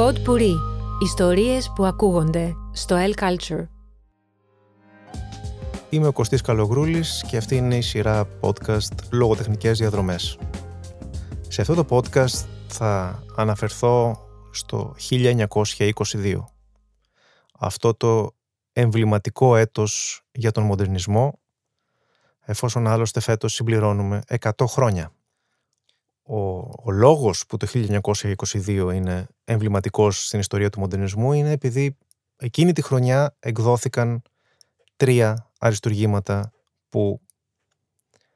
Pod Puri. Ιστορίες που ακούγονται στο El Culture. Είμαι ο Κωστής Καλογρούλης και αυτή είναι η σειρά podcast «Λογοτεχνικές διαδρομές». Σε αυτό το podcast θα αναφερθώ στο 1922. Αυτό το εμβληματικό έτος για τον μοντερνισμό, εφόσον άλλωστε φέτος συμπληρώνουμε 100 χρόνια. Ο, ο λόγος που το 1922 είναι εμβληματικός στην ιστορία του μοντερνισμού είναι επειδή εκείνη τη χρονιά εκδόθηκαν τρία αριστουργήματα που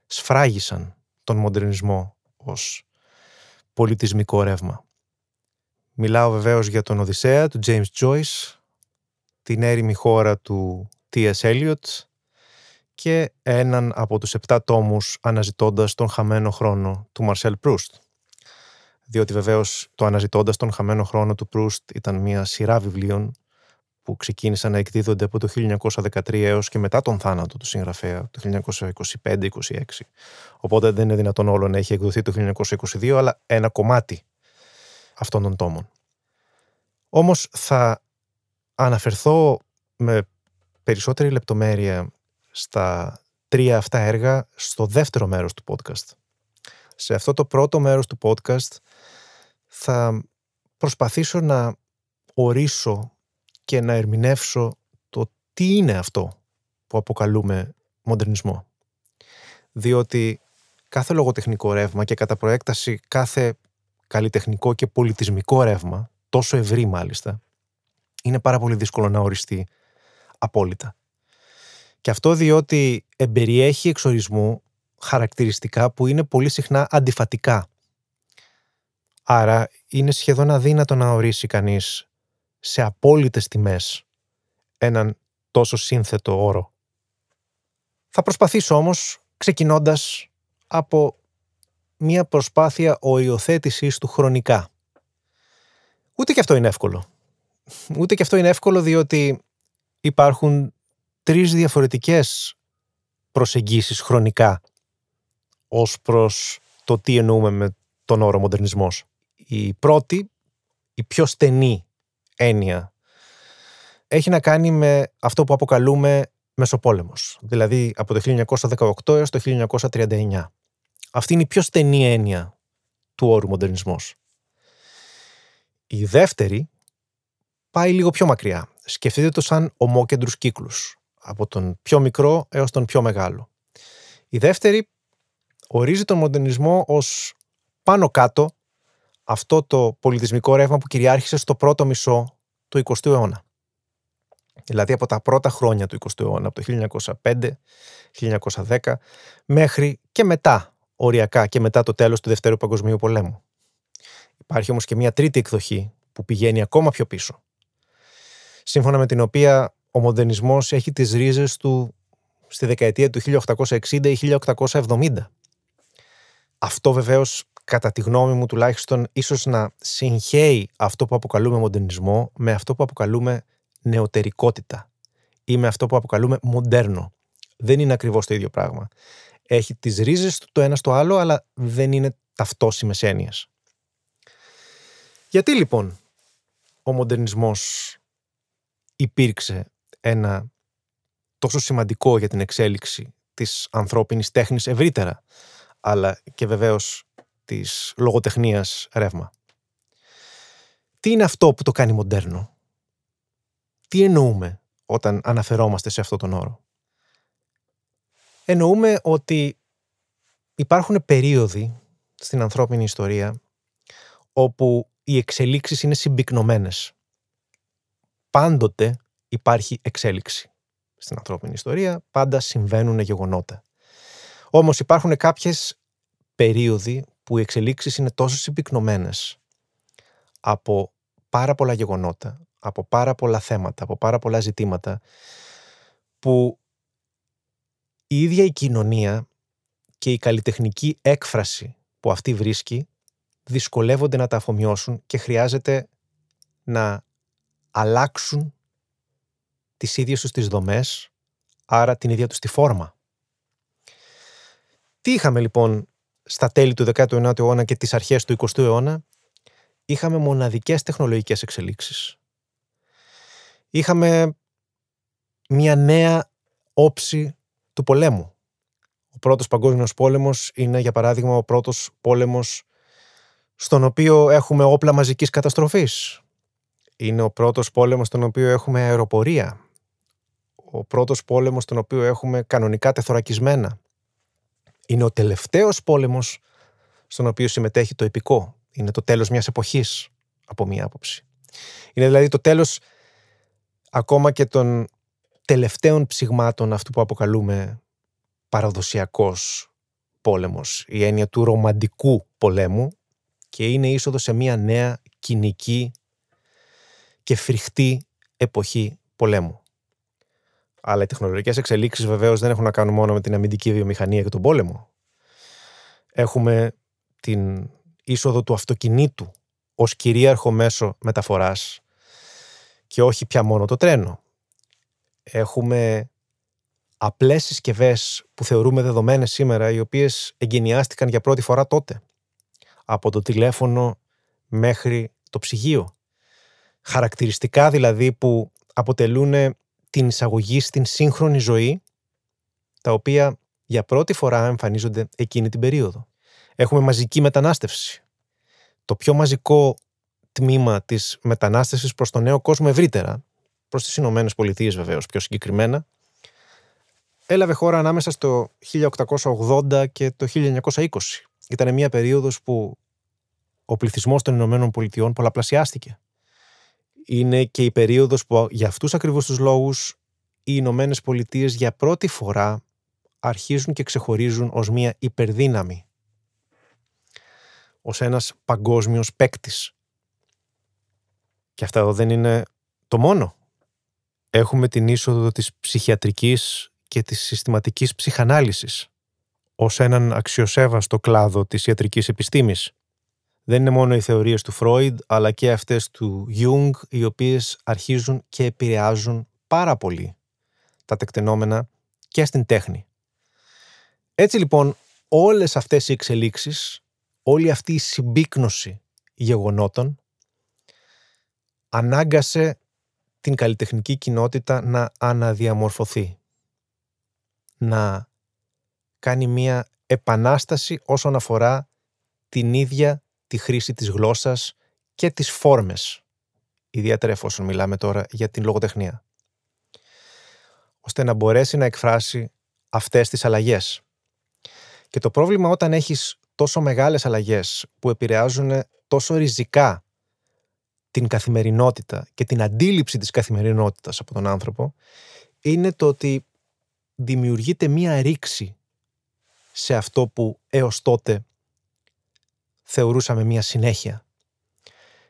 σφράγισαν τον μοντερνισμό ως πολιτισμικό ρεύμα. Μιλάω βεβαίως για τον Οδυσσέα του James Joyce, την έρημη χώρα του T.S. Eliot και έναν από τους επτά τόμους αναζητώντας τον χαμένο χρόνο του Μαρσέλ Προύστ. Διότι βεβαίως το αναζητώντας τον χαμένο χρόνο του Προύστ ήταν μια σειρά βιβλίων που ξεκίνησαν να εκδίδονται από το 1913 έως και μετά τον θάνατο του συγγραφέα, το 1925-26. Οπότε δεν είναι δυνατόν όλο να έχει εκδοθεί το 1922, αλλά ένα κομμάτι αυτών των τόμων. Όμως θα αναφερθώ με περισσότερη λεπτομέρεια στα τρία αυτά έργα στο δεύτερο μέρος του podcast. Σε αυτό το πρώτο μέρος του podcast θα προσπαθήσω να ορίσω και να ερμηνεύσω το τι είναι αυτό που αποκαλούμε μοντερνισμό. Διότι κάθε λογοτεχνικό ρεύμα και κατά προέκταση κάθε καλλιτεχνικό και πολιτισμικό ρεύμα, τόσο ευρύ μάλιστα, είναι πάρα πολύ δύσκολο να οριστεί απόλυτα. Και αυτό διότι εμπεριέχει εξορισμού χαρακτηριστικά που είναι πολύ συχνά αντιφατικά. Άρα είναι σχεδόν αδύνατο να ορίσει κανείς σε απόλυτες τιμές έναν τόσο σύνθετο όρο. Θα προσπαθήσω όμως ξεκινώντας από μια προσπάθεια οριοθέτησης του χρονικά. Ούτε και αυτό είναι εύκολο. Ούτε και αυτό είναι εύκολο διότι υπάρχουν τρεις διαφορετικές προσεγγίσεις χρονικά ως προς το τι εννοούμε με τον όρο μοντερνισμός. Η πρώτη, η πιο στενή έννοια έχει να κάνει με αυτό που αποκαλούμε Μεσοπόλεμος, δηλαδή από το 1918 έως το 1939. Αυτή είναι η πιο στενή έννοια του όρου μοντερνισμός. Η δεύτερη πάει λίγο πιο μακριά. Σκεφτείτε το σαν ομόκεντρους κύκλους, από τον πιο μικρό έως τον πιο μεγάλο. Η δεύτερη ορίζει τον μοντερνισμό ως πάνω κάτω αυτό το πολιτισμικό ρεύμα που κυριάρχησε στο πρώτο μισό του 20ου αιώνα. Δηλαδή από τα πρώτα χρόνια του 20ου αιώνα, από το 1905-1910 μέχρι και μετά, οριακά και μετά το τέλος του Δευτέρου Παγκοσμίου Πολέμου. Υπάρχει όμως και μια τρίτη εκδοχή που πηγαίνει ακόμα πιο πίσω. Σύμφωνα με την οποία ο μοντερνισμός έχει τις ρίζες του στη δεκαετία του 1860 ή 1870. Αυτό βεβαίως κατά τη γνώμη μου τουλάχιστον ίσως να συγχαίει αυτό που αποκαλούμε μοντερνισμό με αυτό που αποκαλούμε νεωτερικότητα ή με αυτό που αποκαλούμε μοντέρνο. Δεν είναι ακριβώς το ίδιο πράγμα. Έχει τις ρίζες του το ένα στο άλλο, αλλά δεν είναι ταυτόσιμες έννοιες. Γιατί λοιπόν ο μοντερνισμός υπήρξε ένα τόσο σημαντικό για την εξέλιξη της ανθρώπινης τέχνης ευρύτερα, αλλά και βεβαίως της λογοτεχνίας ρεύμα. Τι είναι αυτό που το κάνει μοντέρνο; Τι εννοούμε όταν αναφερόμαστε σε αυτό τον όρο; Εννοούμε ότι υπάρχουν περίοδοι στην ανθρώπινη ιστορία όπου οι εξελίξεις είναι συμπυκνωμένες. Πάντοτε υπάρχει εξέλιξη στην ανθρώπινη ιστορία, πάντα συμβαίνουν γεγονότα. Όμως υπάρχουν κάποιες περίοδοι που οι εξελίξεις είναι τόσο συμπυκνωμένες από πάρα πολλά γεγονότα, από πάρα πολλά θέματα, από πάρα πολλά ζητήματα, που η ίδια η κοινωνία και η καλλιτεχνική έκφραση που αυτή βρίσκει δυσκολεύονται να τα αφομοιώσουν και χρειάζεται να αλλάξουν τις ίδιες τους τις δομές, άρα την ίδια τους τη φόρμα. Τι είχαμε λοιπόν στα τέλη του 19ου αιώνα και τις αρχές του 20ου αιώνα, είχαμε μοναδικές τεχνολογικές εξελίξεις. Είχαμε μια νέα όψη του πολέμου. Ο πρώτος παγκόσμιος πόλεμος είναι, για παράδειγμα, ο πρώτος πόλεμος στον οποίο έχουμε όπλα μαζικής καταστροφής. Είναι ο πρώτος πόλεμος στον οποίο έχουμε αεροπορία. Ο πρώτος πόλεμος στον οποίο έχουμε κανονικά τεθωρακισμένα. Είναι ο τελευταίος πόλεμος στον οποίο συμμετέχει το επικό. Είναι το τέλος μιας εποχής, από μία άποψη. Είναι δηλαδή το τέλος ακόμα και των τελευταίων ψηγμάτων αυτού που αποκαλούμε παραδοσιακός πόλεμος. Η έννοια του ρομαντικού πολέμου και είναι είσοδος σε μια νέα κοινική και φρικτή εποχή πολέμου. Αλλά οι τεχνολογικές εξελίξεις βεβαίως δεν έχουν να κάνουν μόνο με την αμυντική βιομηχανία και τον πόλεμο. Έχουμε την είσοδο του αυτοκινήτου ως κυρίαρχο μέσο μεταφοράς και όχι πια μόνο το τρένο. Έχουμε απλές συσκευές που θεωρούμε δεδομένες σήμερα, οι οποίες εγκαινιάστηκαν για πρώτη φορά τότε. Από το τηλέφωνο μέχρι το ψυγείο. Χαρακτηριστικά δηλαδή που αποτελούν την εισαγωγή στην σύγχρονη ζωή, τα οποία για πρώτη φορά εμφανίζονται εκείνη την περίοδο. Έχουμε μαζική μετανάστευση. Το πιο μαζικό τμήμα της μετανάστευσης προς τον νέο κόσμο ευρύτερα, προς τις Ηνωμένες Πολιτείες βεβαίως πιο συγκεκριμένα, έλαβε χώρα ανάμεσα στο 1880 και το 1920. Ήταν μια περίοδος που ο πληθυσμός των Ηνωμένων Πολιτειών πολλαπλασιάστηκε. Είναι και η περίοδος που για αυτούς ακριβώς τους λόγους οι Ηνωμένες Πολιτείες για πρώτη φορά αρχίζουν και ξεχωρίζουν ως μια υπερδύναμη. Ως ένας παγκόσμιος παίκτης. Και αυτά εδώ δεν είναι το μόνο. Έχουμε την είσοδο της ψυχιατρικής και της συστηματικής ψυχανάλυσης ως έναν αξιοσέβαστο κλάδο της ιατρικής επιστήμης. Δεν είναι μόνο οι θεωρίες του Φρόιντ, αλλά και αυτές του Γιούγκ, οι οποίες αρχίζουν και επηρεάζουν πάρα πολύ τα τεκταινόμενα και στην τέχνη. Έτσι λοιπόν, όλες αυτές οι εξελίξεις, όλη αυτή η συμπίκνωση γεγονότων, ανάγκασε την καλλιτεχνική κοινότητα να αναδιαμορφωθεί να κάνει μία επανάσταση όσον αφορά την ίδια τη χρήση της γλώσσας και τις φόρμες, ιδιαίτερα εφόσον μιλάμε τώρα για την λογοτεχνία, ώστε να μπορέσει να εκφράσει αυτές τις αλλαγές. Και το πρόβλημα όταν έχεις τόσο μεγάλες αλλαγές που επηρεάζουν τόσο ριζικά την καθημερινότητα και την αντίληψη της καθημερινότητας από τον άνθρωπο, είναι το ότι δημιουργείται μία ρήξη σε αυτό που έως τότε θεωρούσαμε μία συνέχεια.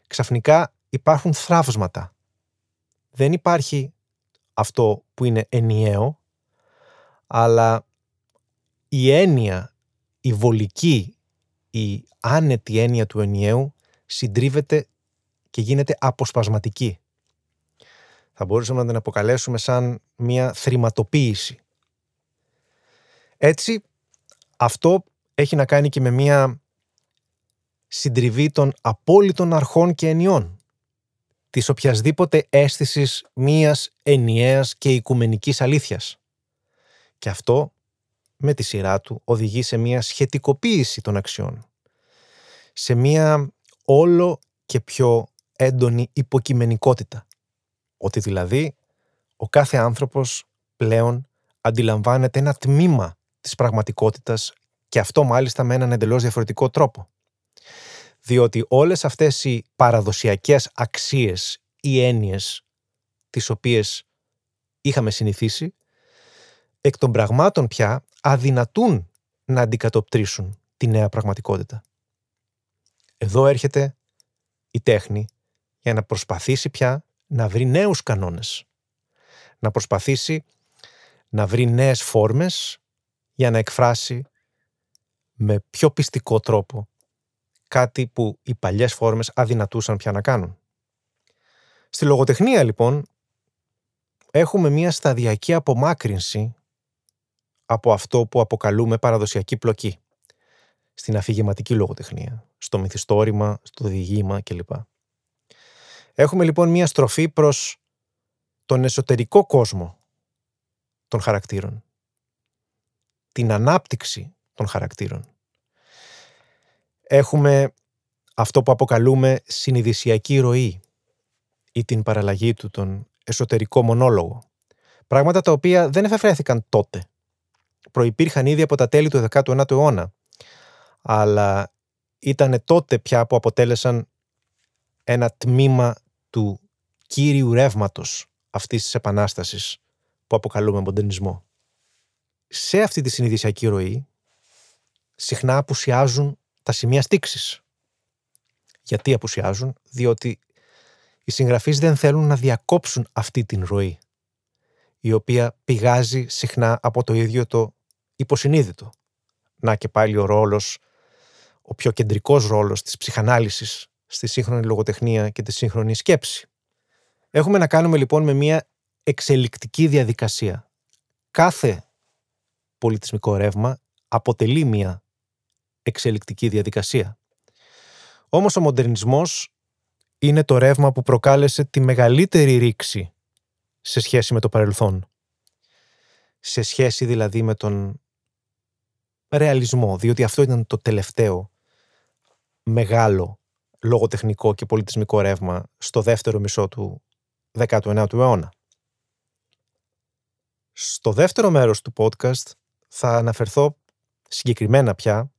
Ξαφνικά υπάρχουν θραύσματα. Δεν υπάρχει αυτό που είναι ενιαίο, αλλά η έννοια, η βολική, η άνετη έννοια του ενιαίου συντρίβεται και γίνεται αποσπασματική. Θα μπορούσαμε να την αποκαλέσουμε σαν μια θρηματοποίηση. Έτσι, αυτό έχει να κάνει και με μία συντριβή των απόλυτων αρχών και ενιών της οποιασδήποτε αίσθησης μίας ενιαίας και οικουμενικής αλήθειας. Και αυτό, με τη σειρά του, οδηγεί σε μία σχετικοποίηση των αξιών. Σε μία όλο και πιο έντονη υποκειμενικότητα. Ότι δηλαδή ο κάθε άνθρωπος πλέον αντιλαμβάνεται ένα τμήμα της πραγματικότητας και αυτό μάλιστα με έναν εντελώς διαφορετικό τρόπο. Διότι όλες αυτές οι παραδοσιακές αξίες ή έννοιες τις οποίες είχαμε συνηθίσει, εκ των πραγμάτων πια αδυνατούν να αντικατοπτρίσουν τη νέα πραγματικότητα. Εδώ έρχεται η τέχνη για να προσπαθήσει πια να βρει νέους κανόνες. Να προσπαθήσει να βρει νέες φόρμες για να εκφράσει με πιο πιστικό τρόπο κάτι που οι παλιές φόρμες αδυνατούσαν πια να κάνουν. Στη λογοτεχνία λοιπόν έχουμε μια σταδιακή απομάκρυνση από αυτό που αποκαλούμε παραδοσιακή πλοκή. στην αφηγηματική λογοτεχνία, στο μυθιστόρημα, στο διηγήμα κλπ. Έχουμε λοιπόν μία στροφή προς τον εσωτερικό κόσμο των χαρακτήρων. Την ανάπτυξη των χαρακτήρων. Έχουμε αυτό που αποκαλούμε συνειδησιακή ροή ή την παραλλαγή του, τον εσωτερικό μονόλογο. Πράγματα τα οποία δεν εφευρέθηκαν τότε. Προϋπήρχαν ήδη από τα τέλη του 19ου αιώνα. Αλλά ήταν τότε πια που αποτέλεσαν ένα τμήμα του κύριου ρεύματος αυτής της επανάστασης που αποκαλούμε μοντερνισμό. Σε αυτή τη συνειδησιακή ροή συχνά απουσιάζουν τα σημεία στήξης. Γιατί απουσιάζουν, διότι οι συγγραφείς δεν θέλουν να διακόψουν αυτή την ροή, η οποία πηγάζει συχνά από το ίδιο το υποσυνείδητο. Να και πάλι ο ρόλος, ο πιο κεντρικός ρόλος της ψυχανάλυσης στη σύγχρονη λογοτεχνία και τη σύγχρονη σκέψη. Έχουμε να κάνουμε λοιπόν με μια εξελικτική διαδικασία. Κάθε πολιτισμικό ρεύμα αποτελεί μια εξελικτική διαδικασία. Όμως ο μοντερνισμός είναι το ρεύμα που προκάλεσε τη μεγαλύτερη ρήξη σε σχέση με το παρελθόν. Σε σχέση δηλαδή με τον ρεαλισμό, διότι αυτό ήταν το τελευταίο μεγάλο λογοτεχνικό και πολιτισμικό ρεύμα στο δεύτερο μισό του 19ου αιώνα. Στο δεύτερο μέρος του podcast θα αναφερθώ συγκεκριμένα πια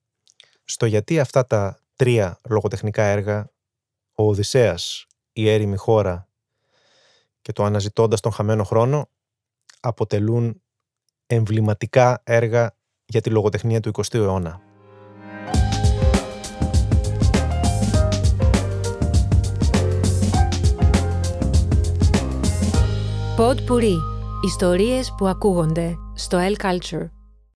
στο γιατί αυτά τα τρία λογοτεχνικά έργα, ο Οδυσσέας, η έρημη χώρα και το αναζητώντας τον χαμένο χρόνο, αποτελούν εμβληματικά έργα για τη λογοτεχνία του 20ου αιώνα. Pod Puri. Ιστορίες που ακούγονται στο El Culture.